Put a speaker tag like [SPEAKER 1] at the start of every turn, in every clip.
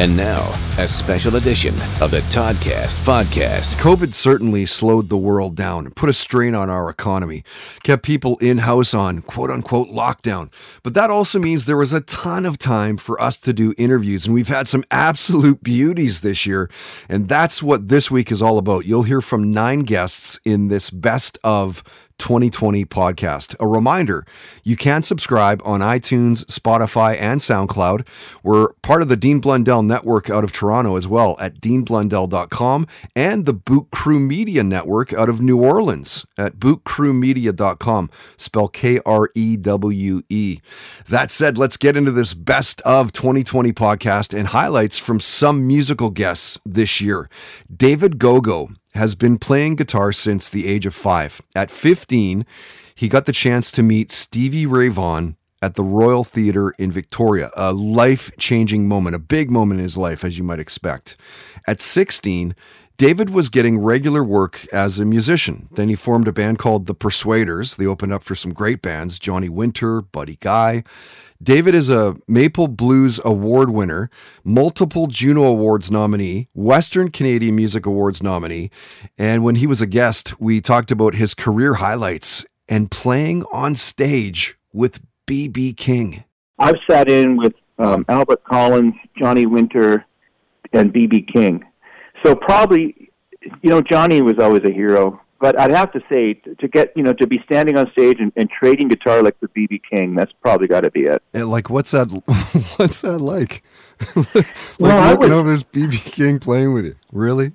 [SPEAKER 1] And now, a special edition of the Toddcast podcast.
[SPEAKER 2] COVID certainly slowed the world down, put a strain on our economy, kept people in house on quote unquote lockdown. But that also means there was a ton of time for us to do interviews, and we've had some absolute beauties this year. And that's what this week is all about. You'll hear from nine guests in this best of 2020 podcast. A reminder you can subscribe on iTunes, Spotify, and SoundCloud. We're part of the Dean Blundell network out of Toronto as well at deanblundell.com and the Boot Krewe Media Network out of New Orleans at bootkrewemedia.com. Spell K R E W E. That said, let's get into this best of 2020 podcast and highlights from some musical guests this year. David Gogo has been playing guitar since the age of five. At 15, he got the chance to meet Stevie Ray Vaughan at the Royal Theatre in Victoria, a life changing moment, a big moment in his life, as you might expect. At 16, David was getting regular work as a musician. Then he formed a band called The Persuaders. They opened up for some great bands Johnny Winter, Buddy Guy. David is a Maple Blues Award winner, multiple Juno Awards nominee, Western Canadian Music Awards nominee. And when he was a guest, we talked about his career highlights and playing on stage with B.B. King.
[SPEAKER 3] I've sat in with um, Albert Collins, Johnny Winter, and B.B. King. So probably, you know, Johnny was always a hero but I'd have to say to get you know to be standing on stage and, and trading guitar like the BB King, that's probably got to be it.
[SPEAKER 2] And like, what's that? What's that like? like well, looking was, over there's BB King playing with you. Really?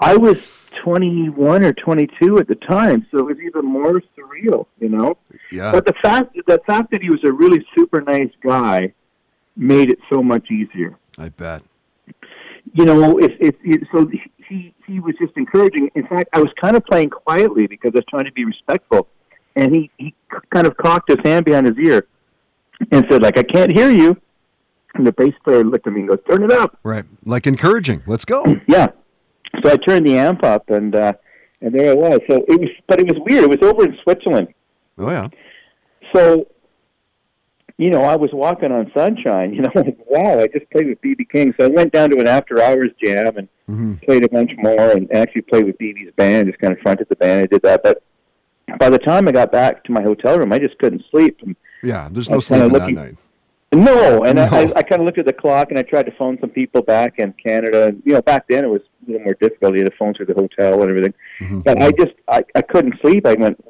[SPEAKER 3] I was 21 or 22 at the time, so it was even more surreal, you know.
[SPEAKER 2] Yeah.
[SPEAKER 3] But the fact that the fact that he was a really super nice guy made it so much easier.
[SPEAKER 2] I bet.
[SPEAKER 3] You know, if if so he he was just encouraging. In fact, I was kind of playing quietly because I was trying to be respectful, and he he kind of cocked his hand behind his ear and said, "Like I can't hear you." And the bass player looked at me and goes, "Turn it up."
[SPEAKER 2] Right, like encouraging. Let's go.
[SPEAKER 3] yeah. So I turned the amp up, and uh, and there it was. So it was, but it was weird. It was over in Switzerland.
[SPEAKER 2] Oh yeah.
[SPEAKER 3] So you know, I was walking on sunshine. You know, like wow, I just played with BB King. So I went down to an after hours jam and mm-hmm. played a bunch more, and actually played with BB's band. Just kind of fronted the band. I did that, but by the time I got back to my hotel room, I just couldn't sleep. And
[SPEAKER 2] yeah, there's no sleep that night.
[SPEAKER 3] No, and no. I, I kind of looked at the clock and I tried to phone some people back in Canada. And, you know, back then it was a little more difficult. You had to phone through the hotel and everything. Mm-hmm. But I just, I, I couldn't sleep. I went,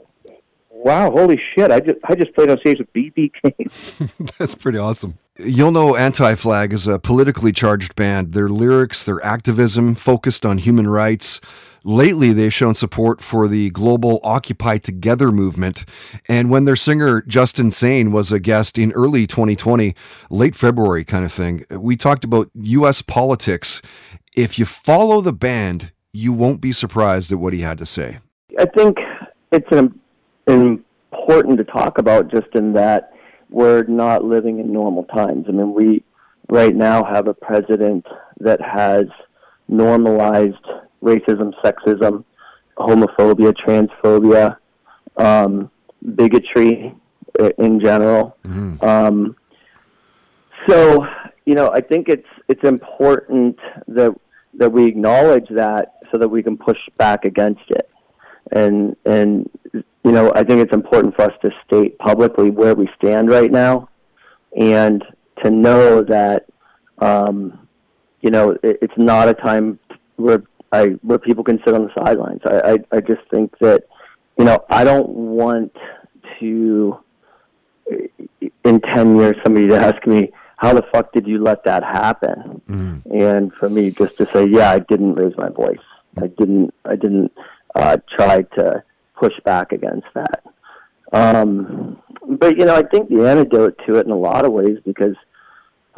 [SPEAKER 3] wow, holy shit! I just I just played on stage with BB King.
[SPEAKER 2] That's pretty awesome. You'll know Anti Flag is a politically charged band. Their lyrics, their activism, focused on human rights. Lately, they've shown support for the global Occupy Together movement. And when their singer Justin Sane was a guest in early 2020, late February kind of thing, we talked about U.S. politics. If you follow the band, you won't be surprised at what he had to say.
[SPEAKER 4] I think it's an important to talk about just in that we're not living in normal times. I mean, we right now have a president that has normalized racism, sexism, homophobia, transphobia, um, bigotry in general. Mm-hmm. Um, so, you know, I think it's it's important that that we acknowledge that so that we can push back against it. And and you know, I think it's important for us to state publicly where we stand right now, and to know that, um, you know, it, it's not a time where I where people can sit on the sidelines. I, I I just think that, you know, I don't want to, in ten years, somebody to ask me how the fuck did you let that happen, mm. and for me just to say, yeah, I didn't raise my voice. I didn't. I didn't uh, try to push back against that. Um, but you know, I think the antidote to it in a lot of ways because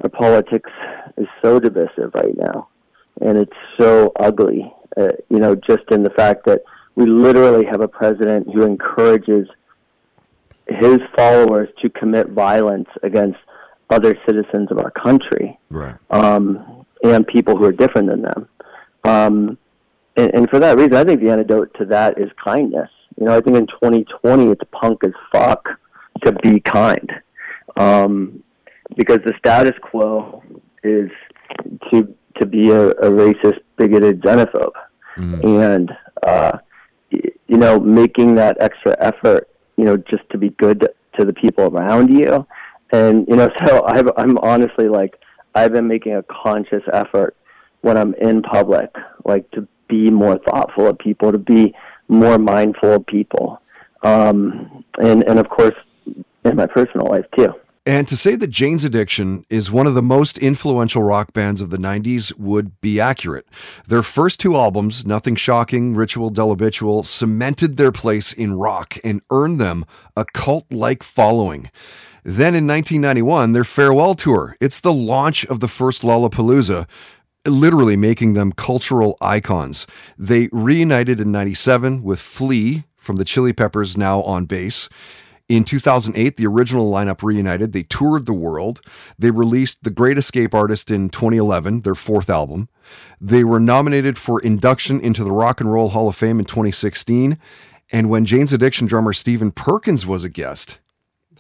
[SPEAKER 4] our politics is so divisive right now, and it's so ugly. Uh, you know, just in the fact that we literally have a president who encourages his followers to commit violence against other citizens of our country,
[SPEAKER 2] right.
[SPEAKER 4] um, and people who are different than them. Um, and, and for that reason, I think the antidote to that is kindness. You know, I think in 2020 it's punk as fuck to be kind, um, because the status quo is to to be a, a racist, bigoted xenophobe, mm-hmm. and uh, you know, making that extra effort, you know, just to be good to the people around you, and you know, so I've, I'm honestly like I've been making a conscious effort when I'm in public, like to be more thoughtful of people, to be more mindful of people, um, and and of course in my personal life too.
[SPEAKER 2] And to say that Jane's Addiction is one of the most influential rock bands of the 90s would be accurate. Their first two albums, Nothing Shocking, Ritual de lo Habitual, cemented their place in rock and earned them a cult like following. Then in 1991, their farewell tour. It's the launch of the first Lollapalooza, literally making them cultural icons. They reunited in 97 with Flea from the Chili Peppers now on bass. In 2008, the original lineup reunited. They toured the world. They released The Great Escape Artist in 2011, their fourth album. They were nominated for induction into the Rock and Roll Hall of Fame in 2016. And when Jane's Addiction drummer Stephen Perkins was a guest,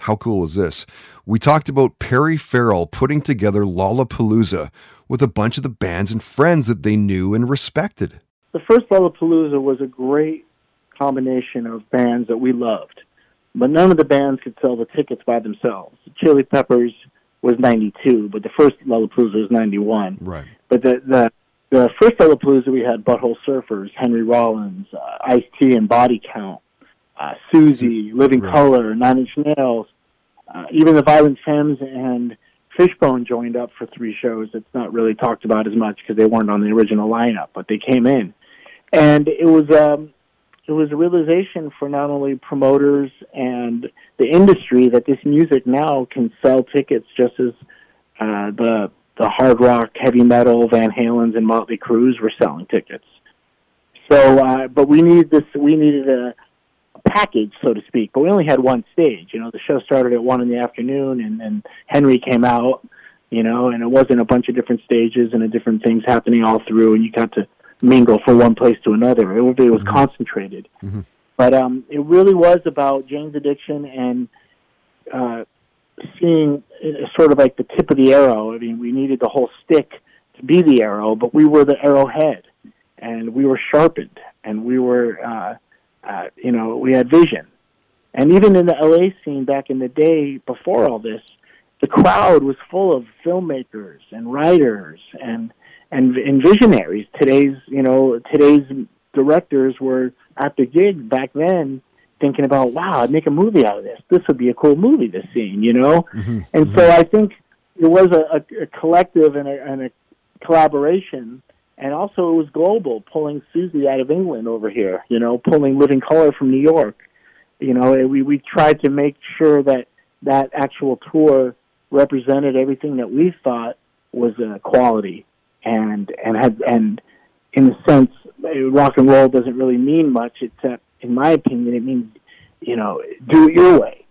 [SPEAKER 2] how cool is this? We talked about Perry Farrell putting together Lollapalooza with a bunch of the bands and friends that they knew and respected.
[SPEAKER 5] The first Lollapalooza was a great combination of bands that we loved but none of the bands could sell the tickets by themselves. Chili Peppers was 92, but the first Lollapalooza was 91.
[SPEAKER 2] Right.
[SPEAKER 5] But the the the first Lollapalooza we had Butthole Surfers, Henry Rollins, uh, Ice T and Body Count, uh, Siouxsie, Living right. Colour, Nine Inch Nails, uh, even the Violent Femmes and Fishbone joined up for three shows. It's not really talked about as much because they weren't on the original lineup, but they came in, and it was um, it was a realization for not only promoters and the industry that this music now can sell tickets just as uh, the the hard rock, heavy metal, Van Halen's, and Motley Crue's were selling tickets. So, uh, but we needed this. We needed a, a package, so to speak. But we only had one stage. You know, the show started at one in the afternoon, and and Henry came out. You know, and it wasn't a bunch of different stages and different things happening all through, and you got to mingle from one place to another. It, was, it was mm-hmm. concentrated. Mm-hmm. But um, it really was about Jane's addiction and uh, seeing sort of like the tip of the arrow. I mean, we needed the whole stick to be the arrow, but we were the arrowhead, and we were sharpened, and we were, uh, uh, you know, we had vision. And even in the LA scene back in the day, before all this, the crowd was full of filmmakers and writers and and and visionaries. Today's you know today's directors were at the gig back then thinking about wow I'd make a movie out of this. This would be a cool movie. This scene, you know. Mm-hmm. And mm-hmm. so I think it was a, a, a collective and a, and a collaboration. And also, it was global, pulling Siouxsie out of England over here, you know, pulling Living Colour from New York. You know, we, we tried to make sure that that actual tour represented everything that we thought was uh, quality and and had and in a sense, rock and roll doesn't really mean much. Except, in my opinion, it means you know do it your way.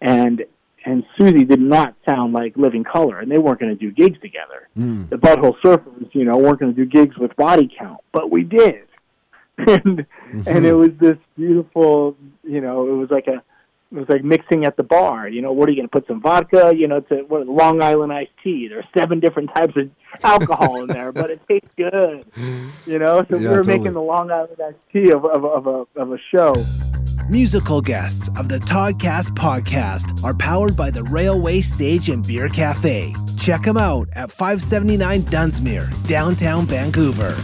[SPEAKER 5] And and Siouxsie did not sound like Living Colour, and they weren't going to do gigs together. Mm. The Butthole Surfers, you know, weren't going to do gigs with Body Count, but we did. and mm-hmm. and it was this beautiful, you know, it was like a it was like mixing at the bar. You know, what are you going to put some vodka? You know, to what Long Island iced tea. There's seven different types of alcohol in there, but it tastes good. You know, so yeah, we were totally. making the Long Island iced tea of of, of a of a show.
[SPEAKER 6] Musical guests of the Toddcast podcast are powered by the Railway Stage and Beer Cafe. Check them out at 579 Dunsmuir, downtown Vancouver.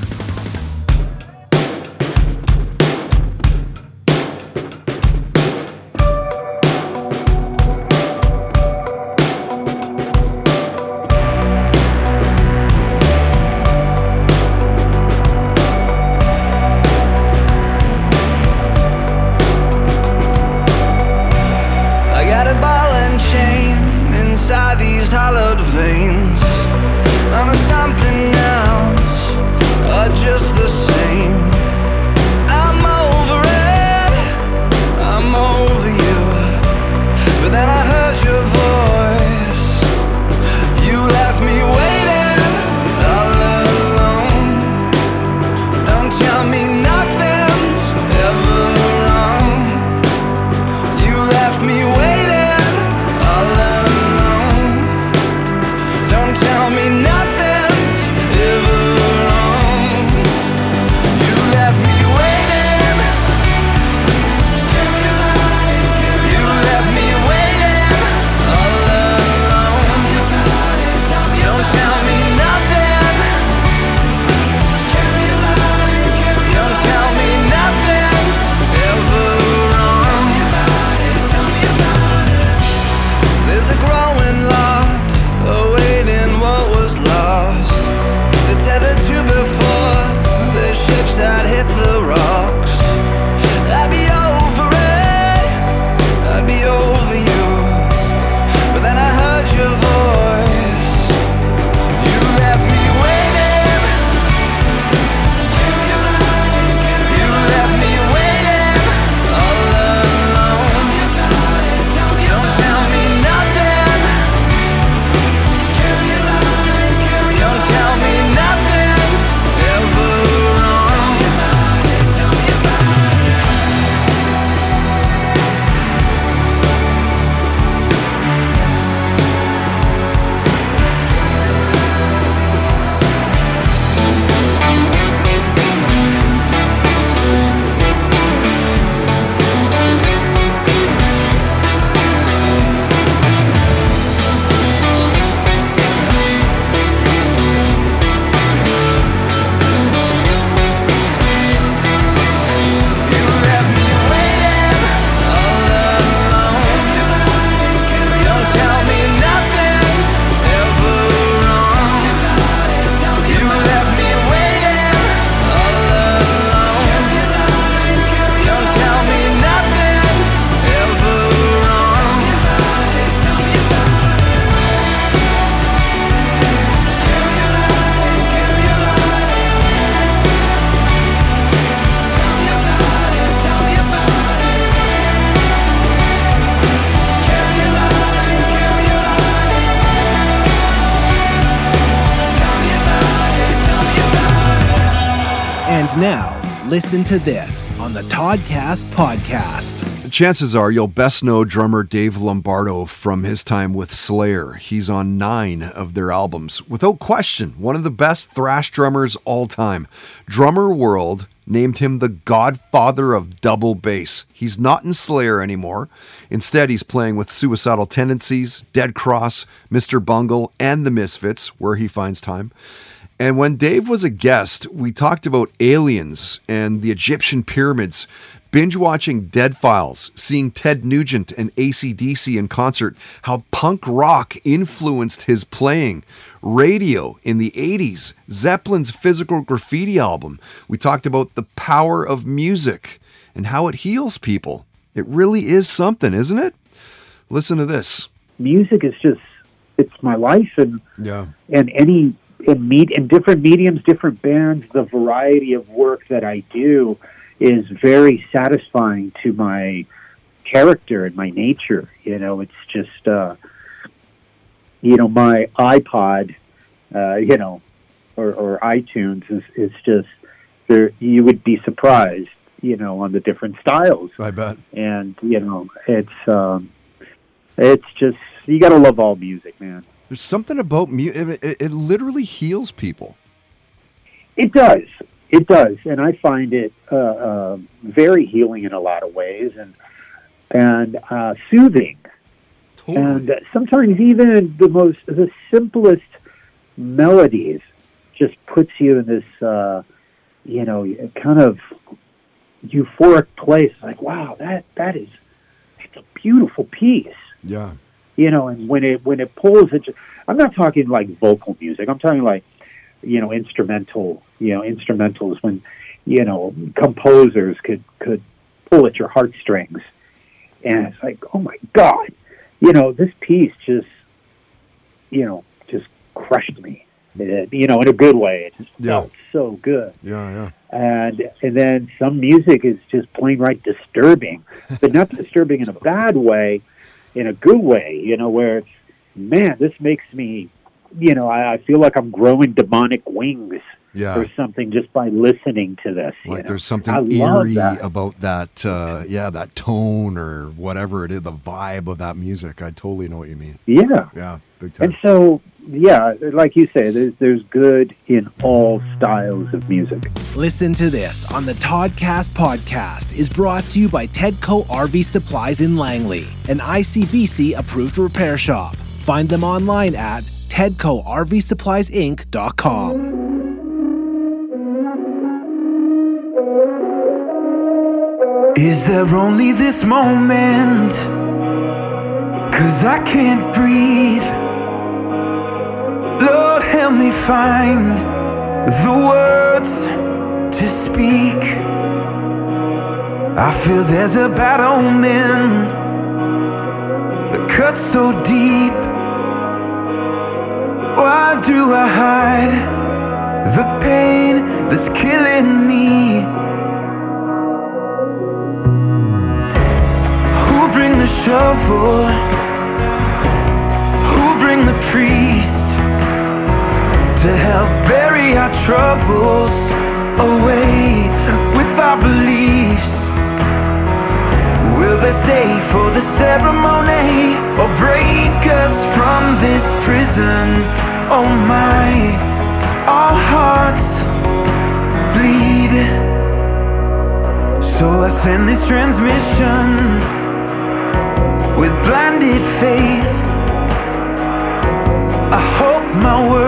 [SPEAKER 6] Now, listen to this on the Toddcast podcast.
[SPEAKER 2] Chances are you'll best know drummer Dave Lombardo from his time with Slayer. He's on nine of their albums. Without question, one of the best thrash drummers all time. Drummer World named him the godfather of double bass. He's not in Slayer anymore. Instead, he's playing with Suicidal Tendencies, Dead Cross, Mr. Bungle, and the Misfits, where he finds time. And when Dave was a guest, we talked about aliens and the Egyptian pyramids, binge watching Dead Files, seeing Ted Nugent and ACDC in concert, how punk rock influenced his playing, radio in the 80s, Zeppelin's physical graffiti album. We talked about the power of music and how it heals people. It really is something, isn't it? Listen to this.
[SPEAKER 7] Music is just it's my life and
[SPEAKER 2] Yeah.
[SPEAKER 7] and any in meet in different mediums, different bands, the variety of work that I do is very satisfying to my character and my nature. You know, it's just uh, you know my iPod, uh, you know, or, or iTunes is is just there. You would be surprised, you know, on the different styles
[SPEAKER 2] I bet.
[SPEAKER 7] and you know it's um it's just you got to love all music man
[SPEAKER 2] There's something about music, it, it literally heals people.
[SPEAKER 7] it does. It does. And i find it uh, uh very healing in a lot of ways and and uh soothing. And sometimes even the most the simplest melodies just puts you in this uh you know kind of euphoric place. Like wow that that is that's a beautiful piece.
[SPEAKER 2] Yeah.
[SPEAKER 7] You know, and when it when it pulls it, I'm not talking like vocal music. I'm talking like, you know, instrumental. You know, instrumentals when, you know, composers could could pull at your heartstrings, and it's like, oh my god, you know, this piece just, you know, just crushed me. It, you know, in a good way. It just
[SPEAKER 2] Yeah.
[SPEAKER 7] felt so good
[SPEAKER 2] Yeah, yeah.
[SPEAKER 7] and and then some music is just plain right disturbing, but not disturbing in a bad way, in a good way. You know, where it's man, this makes me, you know, I, I feel like I'm growing demonic wings
[SPEAKER 2] Yeah.
[SPEAKER 7] or something just by listening to this. you
[SPEAKER 2] Like
[SPEAKER 7] know?
[SPEAKER 2] there's something
[SPEAKER 7] I
[SPEAKER 2] eerie
[SPEAKER 7] that.
[SPEAKER 2] about that, uh, yeah, that tone or whatever it is, the vibe of that music. I totally know what you mean.
[SPEAKER 7] Yeah,
[SPEAKER 2] Yeah, big time.
[SPEAKER 7] and so yeah, like you say, there's there's good in all styles of music.
[SPEAKER 6] Listen to this on the Toddcast podcast is brought to you by Tedco RV Supplies in Langley, an ICBC approved repair shop. Find them online at tedcorvsuppliesinc.com.
[SPEAKER 8] Is there only this moment? Cause I can't breathe. Help me find the words to speak. I feel there's a bad omen that cuts so deep. Why do I hide the pain that's killing me? Who'll bring the shovel? To help bury our troubles away with our beliefs? Will they stay for the ceremony or break us from this prison? Oh my, our hearts bleed. So I send this transmission with blinded faith. I hope my words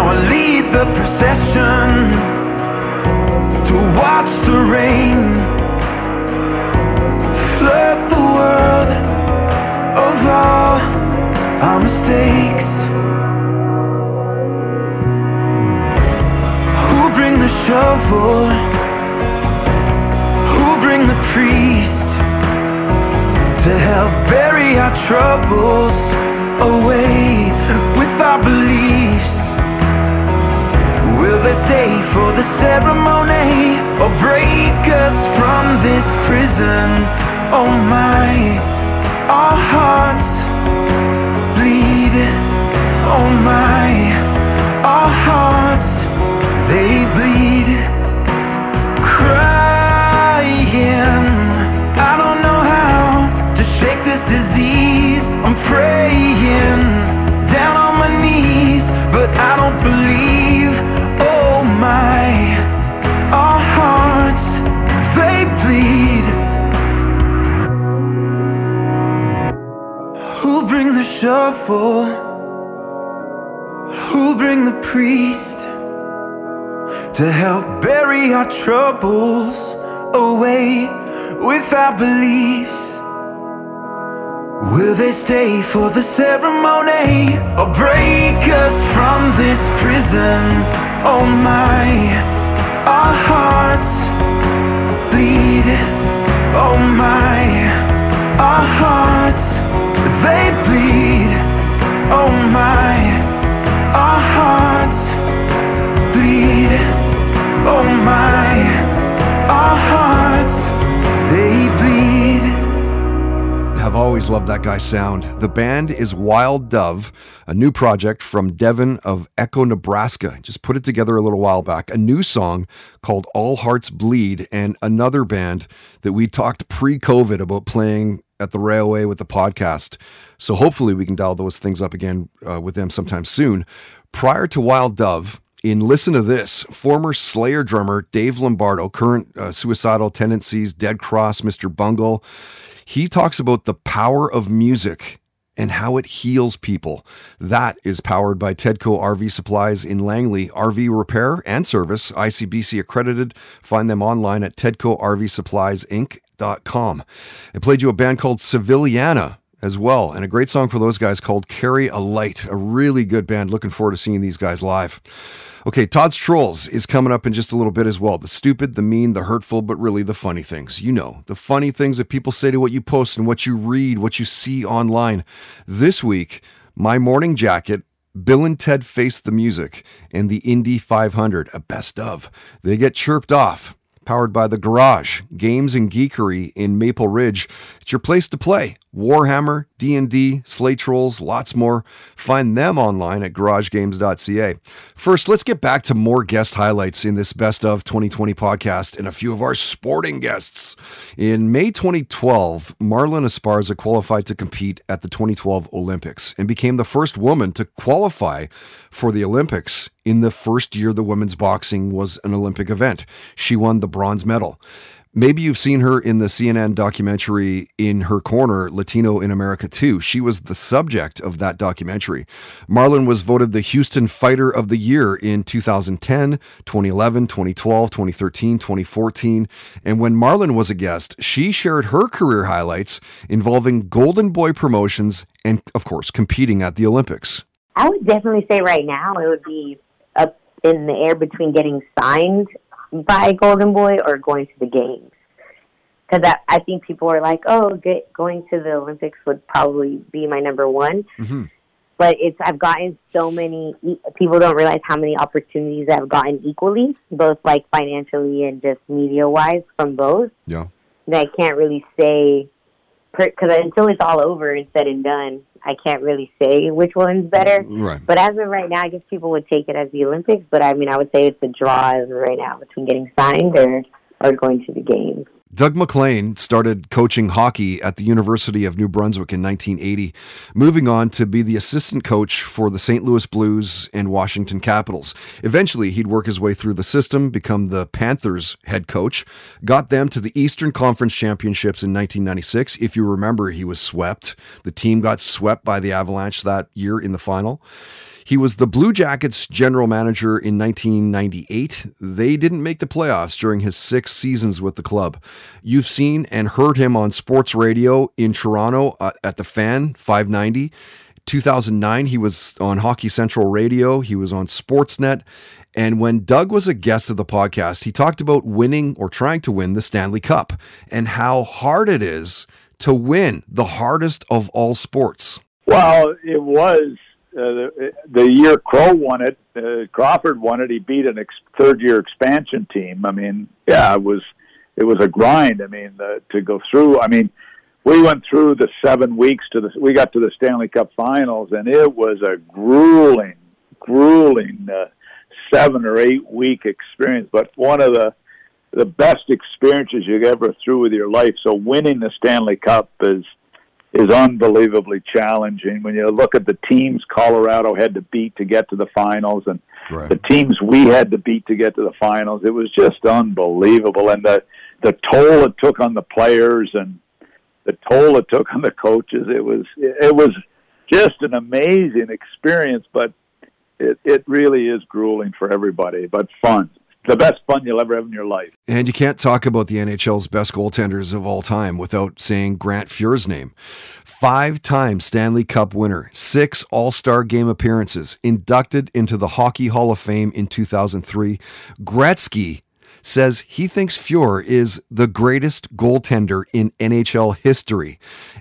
[SPEAKER 8] Now I lead the procession to watch the rain flood the world of all our mistakes. Who'll bring the shovel? Who'll bring the priest to help bury our troubles away with our beliefs? to stay for the ceremony or break us from this prison. Oh my, our hearts bleed. Oh my, our hearts they bleed. Crying, I don't know how to shake this disease. I'm praying down on my knees, but I don't believe. Shovel? Who'll bring the priest to help bury our troubles away with our beliefs? Will they stay for the ceremony or break us from this prison? Oh my, our hearts bleed. Oh my, our hearts
[SPEAKER 2] Have always loved that guy's sound. The band is Wild Dove, a new project from Devon of Echo, Nebraska. Just put it together a little while back. A new song called All Hearts Bleed, and another band that we talked pre COVID about playing at the railway with the podcast. So hopefully we can dial those things up again uh, with them sometime soon. Prior to Wild Dove, in Listen to This, former Slayer drummer Dave Lombardo, current uh, suicidal tendencies, Dead Cross, Mr. Bungle, he talks about the power of music and how it heals people. That is powered by Tedco RV Supplies in Langley. RV repair and service, ICBC accredited. Find them online at tedcorvsuppliesinc.com. I played you a band called Civiliana as well, and a great song for those guys called Carry a Light. A really good band. Looking forward to seeing these guys live. Okay, Todd's Trolls is coming up in just a little bit as well. The stupid, the mean, the hurtful, but really the funny things. You know, the funny things that people say to what you post and what you read, what you see online. This week, my morning jacket Bill and Ted Face the Music and the Indy 500, a best of. They get chirped off. Powered by The Garage, games and geekery in Maple Ridge. It's your place to play. Warhammer, D&D, Slay Trolls, lots more. Find them online at garagegames.ca. First, let's get back to more guest highlights in this Best of 2020 podcast and a few of our sporting guests. In May 2012, Marlen Esparza qualified to compete at the 2012 Olympics and became the first woman to qualify for the Olympics in the first year the women's boxing was an Olympic event. She won the bronze medal. Maybe you've seen her in the CNN documentary In Her Corner, Latino in America too. She was the subject of that documentary. Marlen was voted the Houston Fighter of the Year in 2010, 2011, 2012, 2013, 2014. And when Marlen was a guest, she shared her career highlights involving Golden Boy promotions and, of course, competing at the Olympics.
[SPEAKER 9] I would definitely say right now it would be up in the air between getting signed by Golden Boy or going to the games. Because I, I think people are like, oh, get, going to the Olympics would probably be my number one.
[SPEAKER 2] Mm-hmm.
[SPEAKER 9] But it's I've gotten so many. e- People don't realize how many opportunities I've gotten equally, both like financially and just media wise from both.
[SPEAKER 2] Yeah.
[SPEAKER 9] That I can't really say because until it's all over and said and done, I can't really say which one's better.
[SPEAKER 2] Right.
[SPEAKER 9] But as of right now, I guess people would take it as the Olympics. But I mean, I would say it's a draw as of right now between getting signed or or going to the games.
[SPEAKER 2] Doug MacLean started coaching hockey at the University of New Brunswick in 1980, moving on to be the assistant coach for the St. Louis Blues and Washington Capitals. Eventually, he'd work his way through the system, become the Panthers head coach, got them to the Eastern Conference Championships in 1996. If you remember, he was swept. The team got swept by the Avalanche that year in the final. He was the Blue Jackets general manager in 1998. They didn't make the playoffs during his six seasons with the club. You've seen and heard him on sports radio in Toronto uh, at the Fan 590. 2009, he was on Hockey Central Radio. He was on Sportsnet. And when Doug was a guest of the podcast, he talked about winning or trying to win the Stanley Cup and how hard it is to win the hardest of all sports.
[SPEAKER 10] Well, it was uh, the, year Crow won it. Uh, Crawford won it. He beat an ex- third-year expansion team. I mean, yeah, it was it was a grind. I mean, uh, to go through. I mean, we went through the seven weeks to the. We got to the Stanley Cup Finals, and it was a grueling, grueling uh, seven or eight week experience. But one of the the best experiences you ever through with your life. So winning the Stanley Cup is is unbelievably challenging. When you look at the teams Colorado had to beat to get to the finals, and right. the teams we had to beat to get to the finals, it was just unbelievable. And the the toll it took on the players and the toll it took on the coaches, it was it was just an amazing experience. But it it really is grueling for everybody, but fun the best fun you'll ever have in your life.
[SPEAKER 2] And you can't talk about the NHL's best goaltenders of all time without saying Grant Fuhr's name. Five time Stanley Cup winner, six All Star game appearances, inducted into the Hockey Hall of Fame in 2003. Gretzky says he thinks Fuhr is the greatest goaltender in NHL history.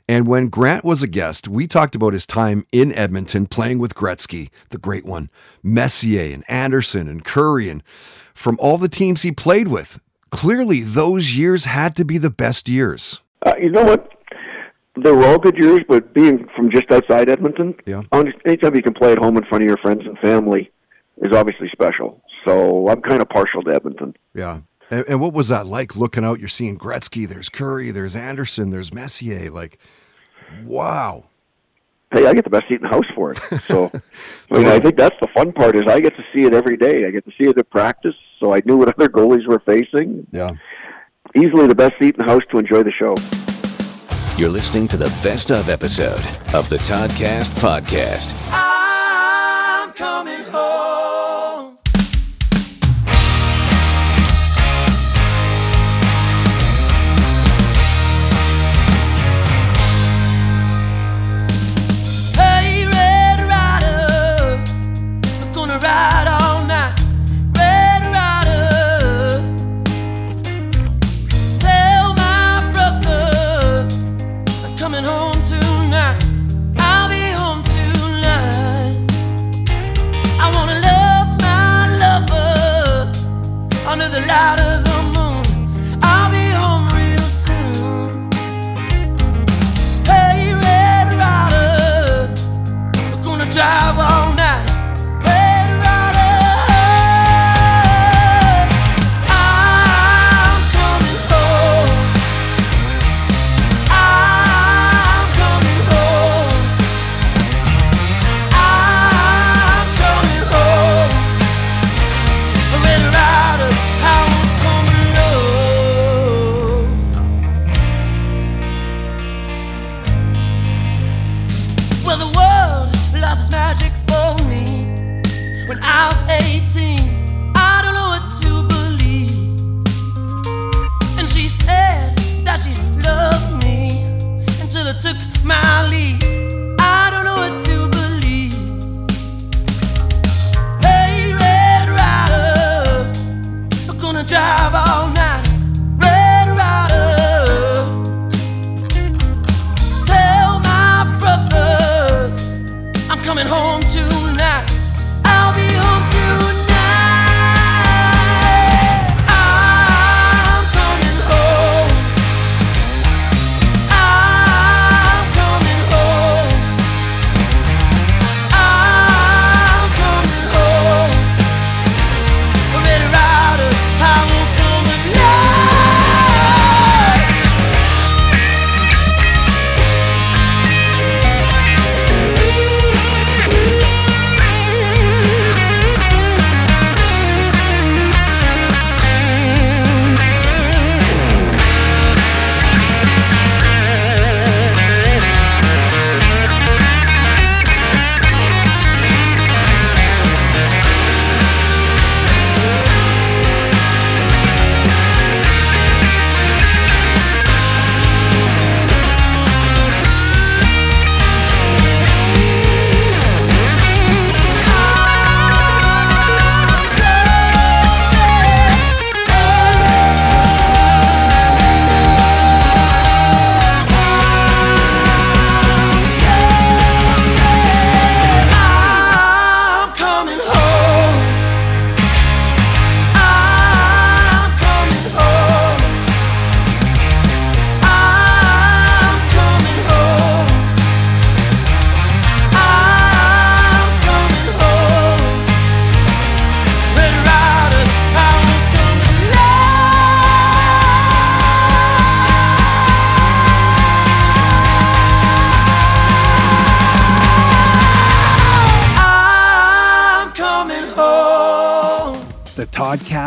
[SPEAKER 2] And when Grant was a guest, we talked about his time in Edmonton playing with Gretzky, the great one, Messier and Anderson and Kurri and from all the teams he played with. Clearly, those years had to be the best years.
[SPEAKER 11] Uh, you know what? They were all good years, but being from just outside Edmonton,
[SPEAKER 2] yeah.
[SPEAKER 11] anytime you can play at home in front of your friends and family is obviously special. So I'm kind of partial to Edmonton.
[SPEAKER 2] Yeah. And, and, what was that like looking out? You're seeing Gretzky, there's Kurri, there's Anderson, there's Messier. Like, wow
[SPEAKER 11] hey, I get the best seat in the house for it. So, I mean, I think that's the fun part is I get to see it every day. I get to see it at practice, so I knew what other goalies were facing.
[SPEAKER 2] Yeah,
[SPEAKER 11] easily the best seat in the house to enjoy the show.
[SPEAKER 1] You're listening to the best of episode of the Toddcast podcast. I'm coming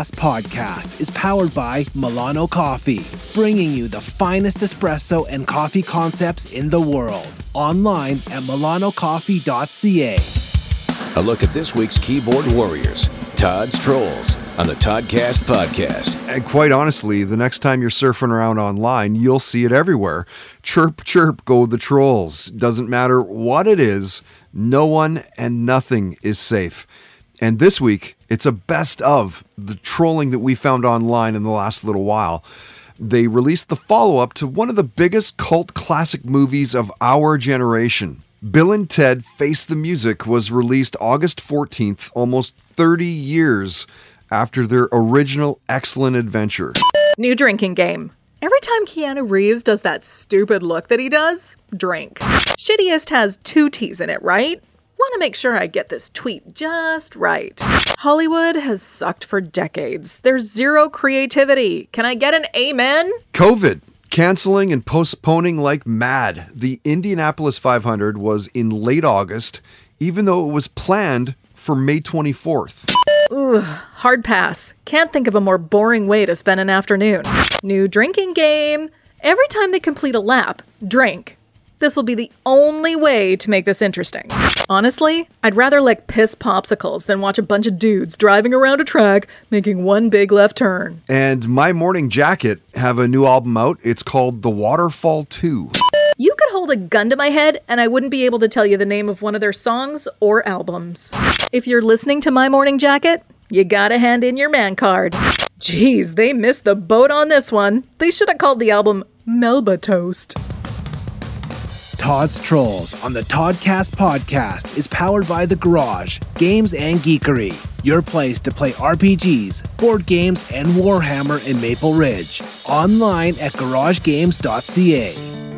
[SPEAKER 12] Toddcast podcast is powered by Milano Coffee, bringing you the finest espresso and coffee concepts in the world. Online at milanocoffee.ca.
[SPEAKER 1] A look at this week's keyboard warriors, Todd's Trolls, on the Toddcast podcast.
[SPEAKER 2] And quite honestly, the next time you're surfing around online, you'll see it everywhere. Chirp, chirp, go the trolls. Doesn't matter what it is, no one and nothing is safe. And this week, it's a best of the trolling that we found online in the last little while. They released the follow up to one of the biggest cult classic movies of our generation. Bill and Ted Face the Music was released August 14th, almost 30 years after their original excellent adventure.
[SPEAKER 13] New drinking game. Every time Keanu Reeves does that stupid look that he does, drink. Shittiest has two T's in it, right? Want to make sure I get this tweet just right. Hollywood has sucked for decades. There's zero creativity. Can I get an amen?
[SPEAKER 2] COVID canceling and postponing like mad. The Indianapolis 500 was in late August, even though it was planned for May 24th.
[SPEAKER 13] Ooh, hard pass. Can't think of a more boring way to spend an afternoon. New drinking game. Every time they complete a lap, drink. This will be the only way to make this interesting. Honestly, I'd rather lick piss popsicles than watch a bunch of dudes driving around a track making one big left turn.
[SPEAKER 2] And My Morning Jacket have a new album out. It's called The Waterfall 2.
[SPEAKER 13] You could hold a gun to my head and I wouldn't be able to tell you the name of one of their songs or albums. If you're listening to My Morning Jacket, you gotta hand in your man card. Jeez, they missed the boat on this one. They should have called the album Melba Toast.
[SPEAKER 12] Todd's Trolls on the Toddcast podcast is powered by The Garage, Games and Geekery, your place to play RPGs, board games, and Warhammer in Maple Ridge. Online at garagegames.ca.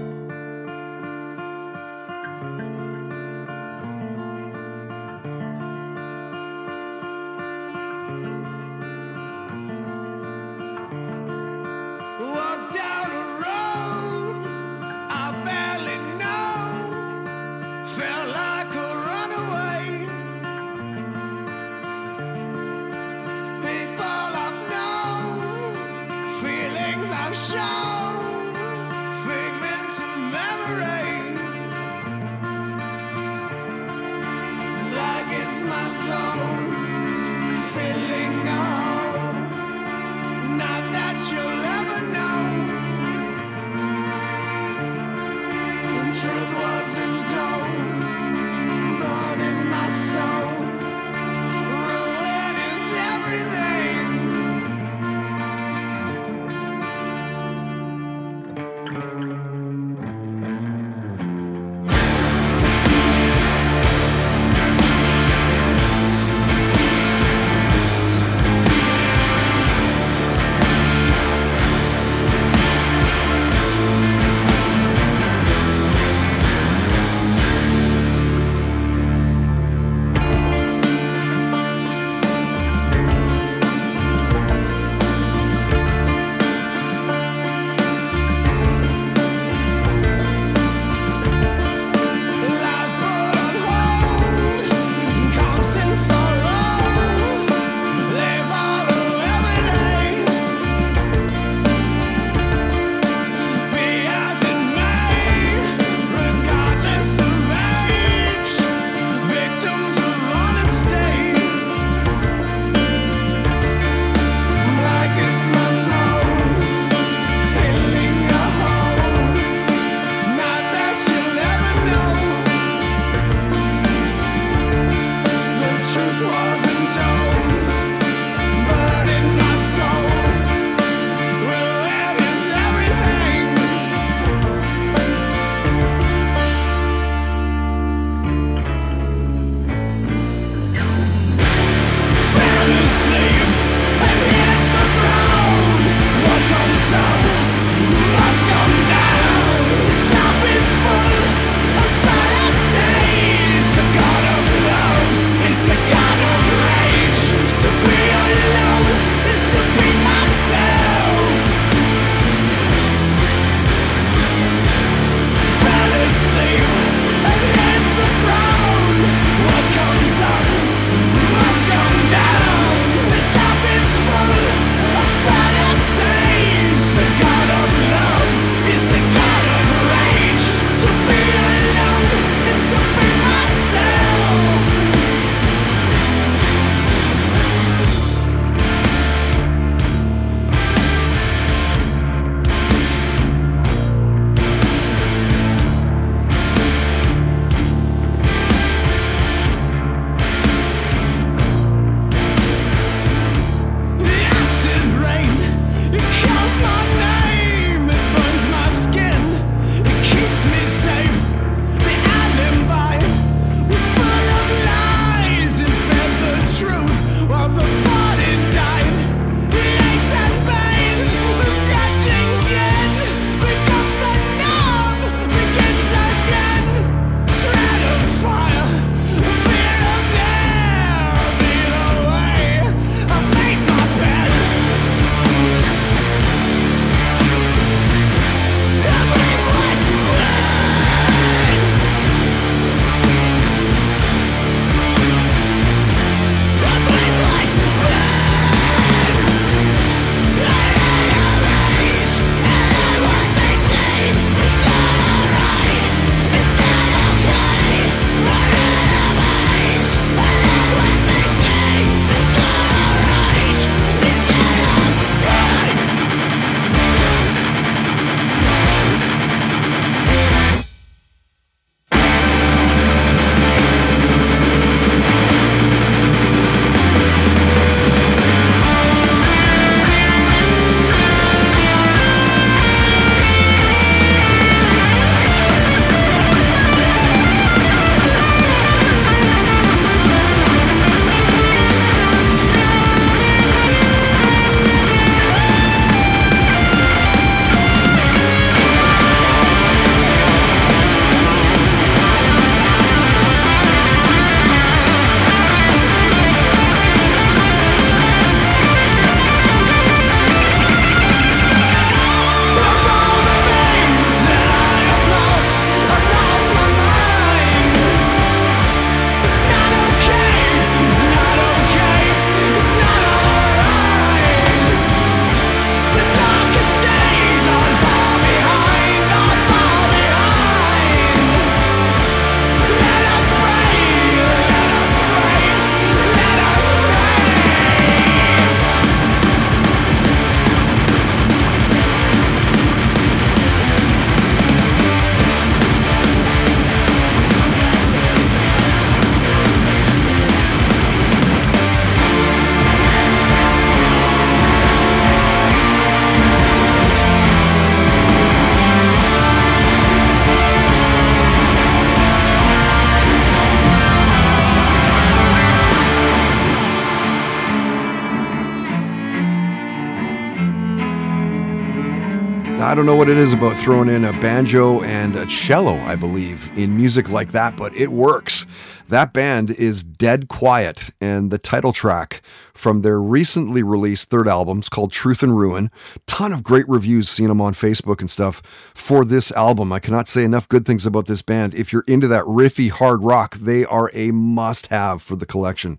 [SPEAKER 14] I
[SPEAKER 2] don't know what it is about throwing in a banjo and a cello, I believe, in music like that, but it works. That band is Dead Quiet, and the title track from their recently released third album is called Truth and Ruin. Ton of great reviews, seen them on Facebook and stuff for this album. I cannot say enough good things about this band. If you're into that riffy hard rock, they are a must have for the collection.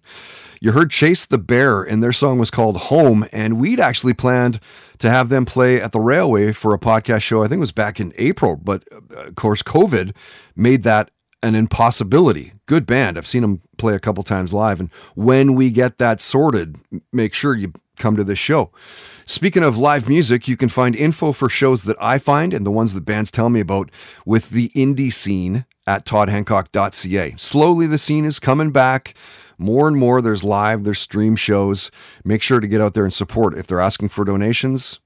[SPEAKER 2] You heard Chase the Bear, and their song was called Home, and we'd actually planned to have them play at the Railway for a podcast show. I think it was back in April, but uh, of course, COVID made that an impossibility. Good band. I've seen them play a couple times live. And when we get that sorted, make sure you come to this show. Speaking of live music, you can find info for shows that I find and the ones that bands tell me about with the indie scene at toddhancock.ca. Slowly, the scene is coming back. More and more, there's live, there's stream shows. Make sure to get out there and support. If they're asking for donations,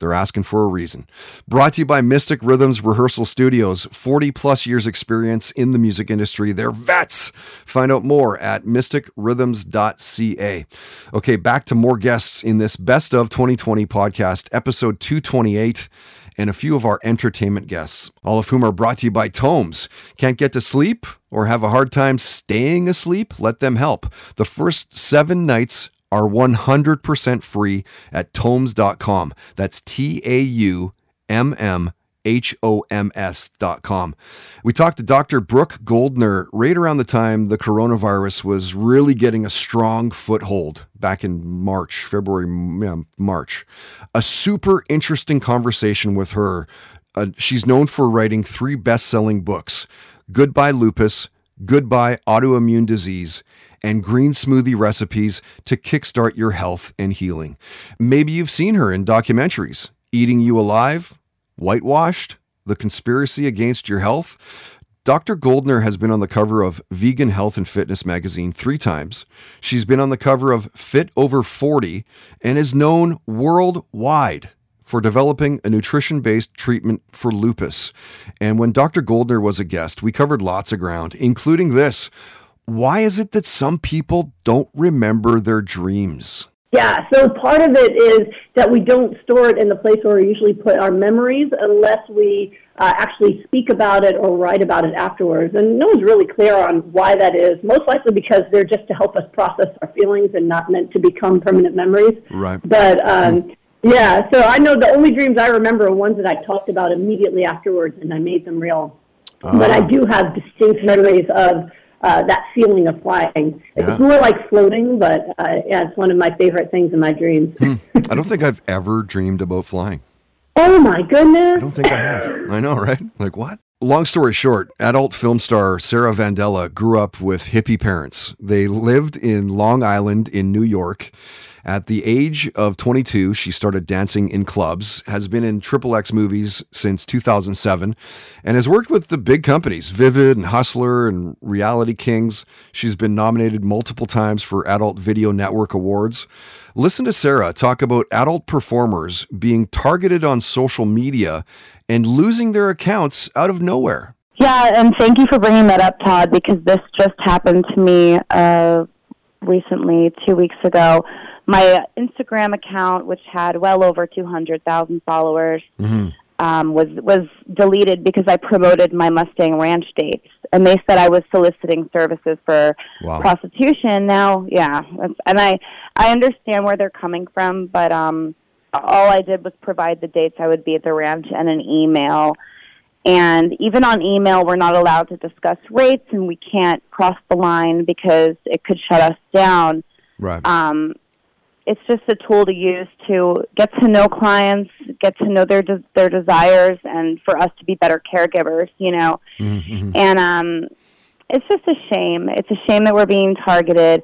[SPEAKER 2] they're asking for a reason. Brought to you by Mystic Rhythms Rehearsal Studios, 40 plus years experience in the music industry. They're vets. Find out more at mysticrhythms.ca. Okay, back to more guests in this Best of 2020 podcast, episode 228 and a few of our entertainment guests, all of whom are brought to you by Tomes. Can't get to sleep or have a hard time staying asleep? Let them help. The first seven nights are 100% free at tomes.com. That's T A U M M H O M S.com. We talked to Dr. Brooke Goldner right around the time the coronavirus was really getting a strong foothold back in March, February, yeah, March. A super interesting conversation with her. Uh, she's known for writing three best selling books Goodbye Lupus, Goodbye Autoimmune Disease, and green smoothie recipes to kickstart your health and healing. Maybe you've seen her in documentaries Eating You Alive, Whitewashed, The Conspiracy Against Your Health. Dr. Goldner has been on the cover of Vegan Health and Fitness magazine three times. She's been on the cover of Fit Over 40 and is known worldwide for developing a nutrition based treatment for lupus. And when Dr. Goldner was a guest, we covered lots of ground, including this why is it that some people don't remember their dreams?
[SPEAKER 15] Yeah, so part of it is that we don't store it in the place where we usually put our memories unless we uh, actually speak about it or write about it afterwards. And no one's really clear on why that is, most likely because they're just to help us process our feelings and not meant to become permanent memories.
[SPEAKER 2] Right.
[SPEAKER 15] But um, yeah, so I know the only dreams I remember are ones that I talked about immediately afterwards and I made them real. Uh. But I do have distinct memories of uh, that feeling of flying. It's more like floating, but uh, yeah, it's one of my favorite things in my dreams.
[SPEAKER 2] hmm. I don't think I've ever dreamed about flying.
[SPEAKER 15] Oh my goodness!
[SPEAKER 2] I don't think I have. I know, right? Like what? Long story short, adult film star Sarah Vandella grew up with hippie parents. They lived in Long Island in New York at the age of 22, she started dancing in clubs, has been in Triple X movies since 2007, and has worked with the big companies, Vivid and Hustler and Reality Kings. She's been nominated multiple times for Adult Video Network Awards. Listen to Sarah talk about adult performers being targeted on social media and losing their accounts out of nowhere.
[SPEAKER 16] Yeah, and thank you for bringing that up, Todd, because this just happened to me uh, recently, two weeks ago my Instagram account, which had well over 200,000 followers, mm-hmm. um, was was deleted because I promoted my Mustang Ranch dates, and they said I was soliciting services for wow. prostitution. Now, yeah, and I I understand where they're coming from, but um, all I did was provide the dates I would be at the ranch and an email. And even on email, we're not allowed to discuss rates, and we can't cross the line because it could shut us down.
[SPEAKER 2] Right.
[SPEAKER 16] Um, it's just a tool to use to get to know clients, get to know their de- their desires, and for us to be better caregivers. You know, mm-hmm. and um, it's just a shame. It's a shame that we're being targeted.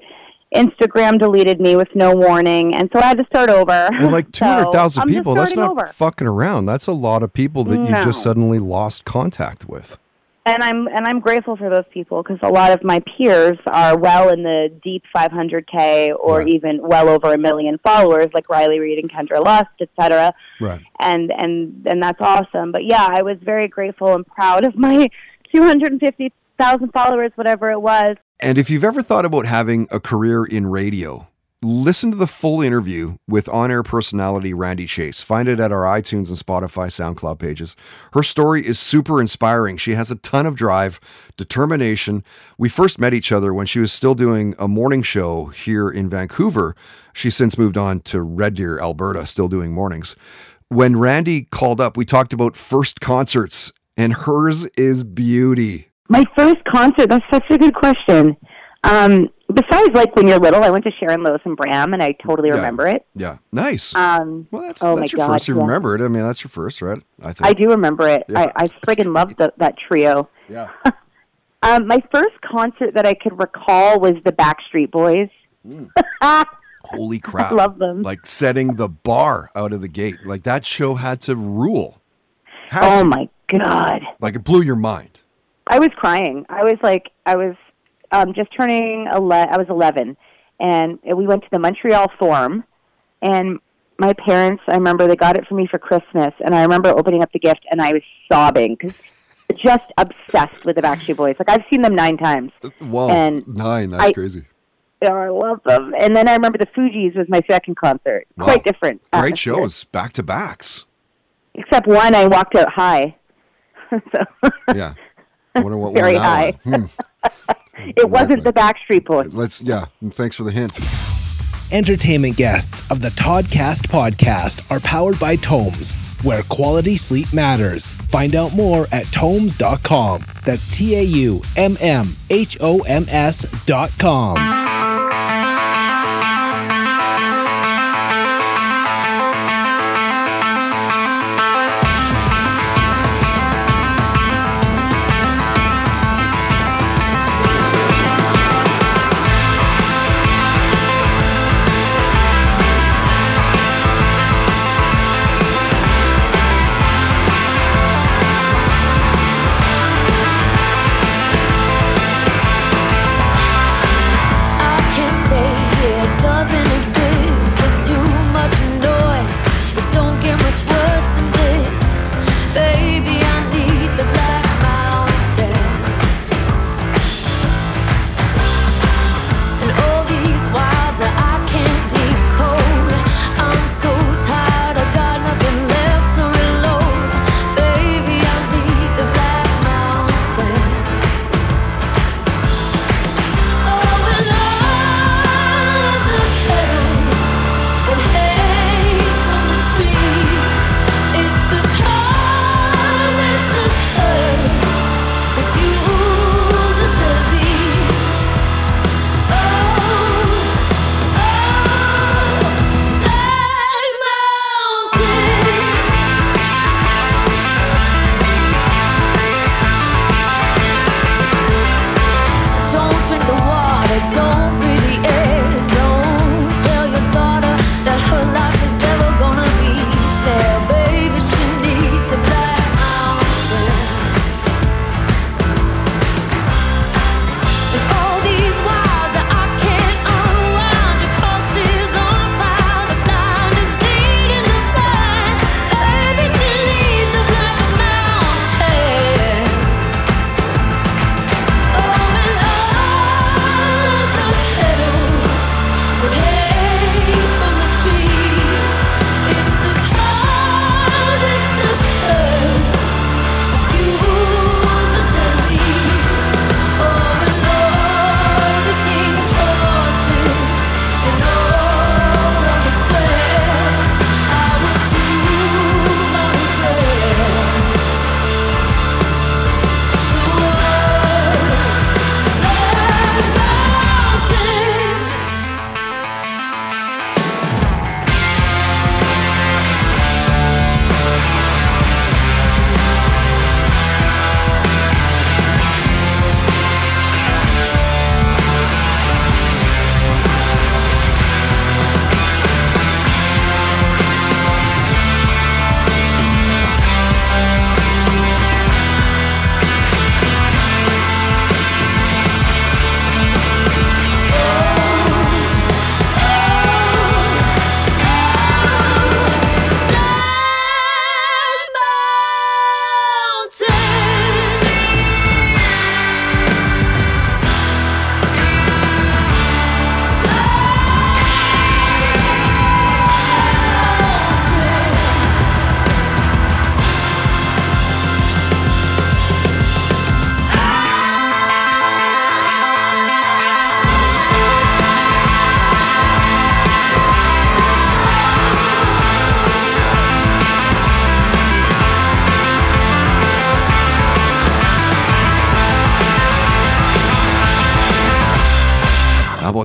[SPEAKER 16] Instagram deleted me with no warning, and so I had to start over.
[SPEAKER 2] Well, like two hundred thousand
[SPEAKER 16] so
[SPEAKER 2] people. That's not
[SPEAKER 16] over.
[SPEAKER 2] fucking around. That's a lot of people that no. you just suddenly lost contact with
[SPEAKER 16] and I'm and I'm grateful for those people because a lot of my peers are well in the deep 500k or right. even well over a million followers, like Riley Reid and Kendra Lust, etc.
[SPEAKER 2] Right.
[SPEAKER 16] And and and that's awesome. But yeah, I was very grateful and proud of my 250,000 followers, whatever it was.
[SPEAKER 2] And if you've ever thought about having a career in radio, listen to the full interview with on air personality Randy Chase. Find it at our iTunes and Spotify SoundCloud pages. Her story is super inspiring. She has a ton of drive, determination. We first met each other when she was still doing a morning show here in Vancouver. She's since moved on to Red Deer, Alberta, still doing mornings. When Randy called up, we talked about first concerts, and hers is beauty.
[SPEAKER 16] My first concert, that's such a good question. Um, besides, like when you're little, I went to Sharon Lois and Bram, and I totally
[SPEAKER 2] Yeah.
[SPEAKER 16] remember it.
[SPEAKER 2] Yeah, nice.
[SPEAKER 16] Um,
[SPEAKER 2] well, that's,
[SPEAKER 16] oh
[SPEAKER 2] that's your
[SPEAKER 16] God,
[SPEAKER 2] first. You
[SPEAKER 16] yeah.
[SPEAKER 2] remember it. I mean, that's your first, right? I think.
[SPEAKER 16] I do remember it.
[SPEAKER 2] Yeah.
[SPEAKER 16] I, I friggin' loved the, that trio.
[SPEAKER 2] Yeah.
[SPEAKER 16] um, my first concert that I could recall was the Backstreet Boys.
[SPEAKER 2] Holy crap.
[SPEAKER 16] love them.
[SPEAKER 2] Like setting the bar out of the gate. Like that show had to rule. Had
[SPEAKER 16] oh
[SPEAKER 2] to.
[SPEAKER 16] my god!
[SPEAKER 2] Like it blew your mind.
[SPEAKER 16] I was crying. I was like, I was um, just turning ele- I was eleven, and we went to the Montreal Forum, and my parents. I remember they got it for me for Christmas, and I remember opening up the gift, and I was sobbing because just obsessed with the Backstreet Boys. Like I've seen them nine times.
[SPEAKER 2] Whoa.
[SPEAKER 16] And
[SPEAKER 2] nine. That's
[SPEAKER 16] I-
[SPEAKER 2] crazy.
[SPEAKER 16] Yeah, I love them. And then I remember the Fugees was my second concert.
[SPEAKER 2] Wow.
[SPEAKER 16] Quite different.
[SPEAKER 2] Great
[SPEAKER 16] atmosphere.
[SPEAKER 2] shows, back to backs.
[SPEAKER 16] Except one, I walked out high. so
[SPEAKER 2] Yeah. I wonder what
[SPEAKER 16] Very high.
[SPEAKER 2] Hmm.
[SPEAKER 16] it wasn't the Backstreet Boys.
[SPEAKER 2] Let's yeah. Thanks for the hint.
[SPEAKER 6] Entertainment guests of the Toddcast podcast are powered by Tomes, where quality sleep matters. Find out more at tomes.com. That's T A U M M H O M S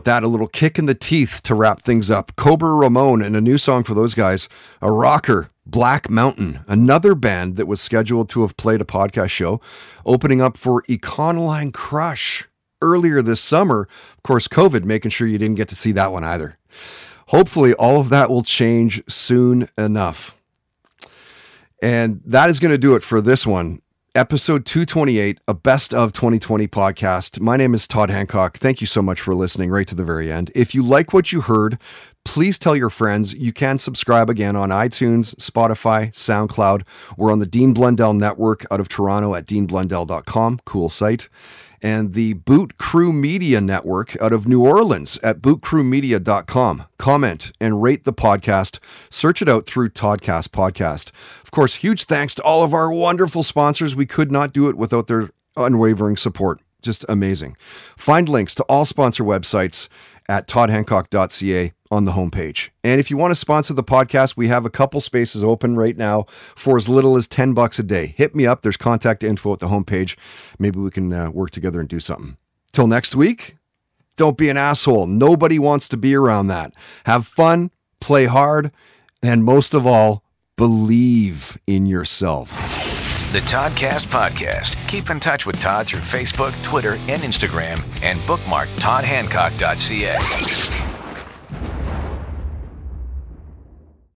[SPEAKER 17] that? A
[SPEAKER 2] little kick in the teeth to wrap things up. Cobra Ramon and a new song for those guys, a rocker, Black Mountain, another band that was scheduled to have played a podcast show, opening up for Econoline Crush earlier this summer. Of course, COVID making sure you didn't get to see that one either. Hopefully, all of that will change soon enough. And that is going to do it for this one. Episode 228, a best of 2020 podcast. My name is Todd Hancock. Thank you so much for listening right to the very end. If you like what you heard, please tell your friends. You can subscribe again on iTunes, Spotify, SoundCloud. We're on the Dean Blundell Network out of Toronto at deanblundell.com. Cool site and the Boot Krewe Media Network out of New Orleans at bootkrewemedia.com. Comment and rate the podcast. Search it out through Toddcast Podcast. Of course, huge thanks to all of our wonderful sponsors. We could not do it without their unwavering support. Just amazing. Find links to all sponsor websites at toddhancock.ca on the homepage. And if you want to sponsor the podcast, we have a couple spaces open right now for as little as 10 bucks a day. Hit me up. There's contact info at the homepage. Maybe we can uh, work together and do something. Till next week, don't be an asshole. Nobody wants to be around that. Have fun, play hard, and most of all, believe in yourself.
[SPEAKER 1] The Toddcast Podcast. Keep in touch with Todd through Facebook, Twitter, and Instagram, and bookmark toddhancock.ca.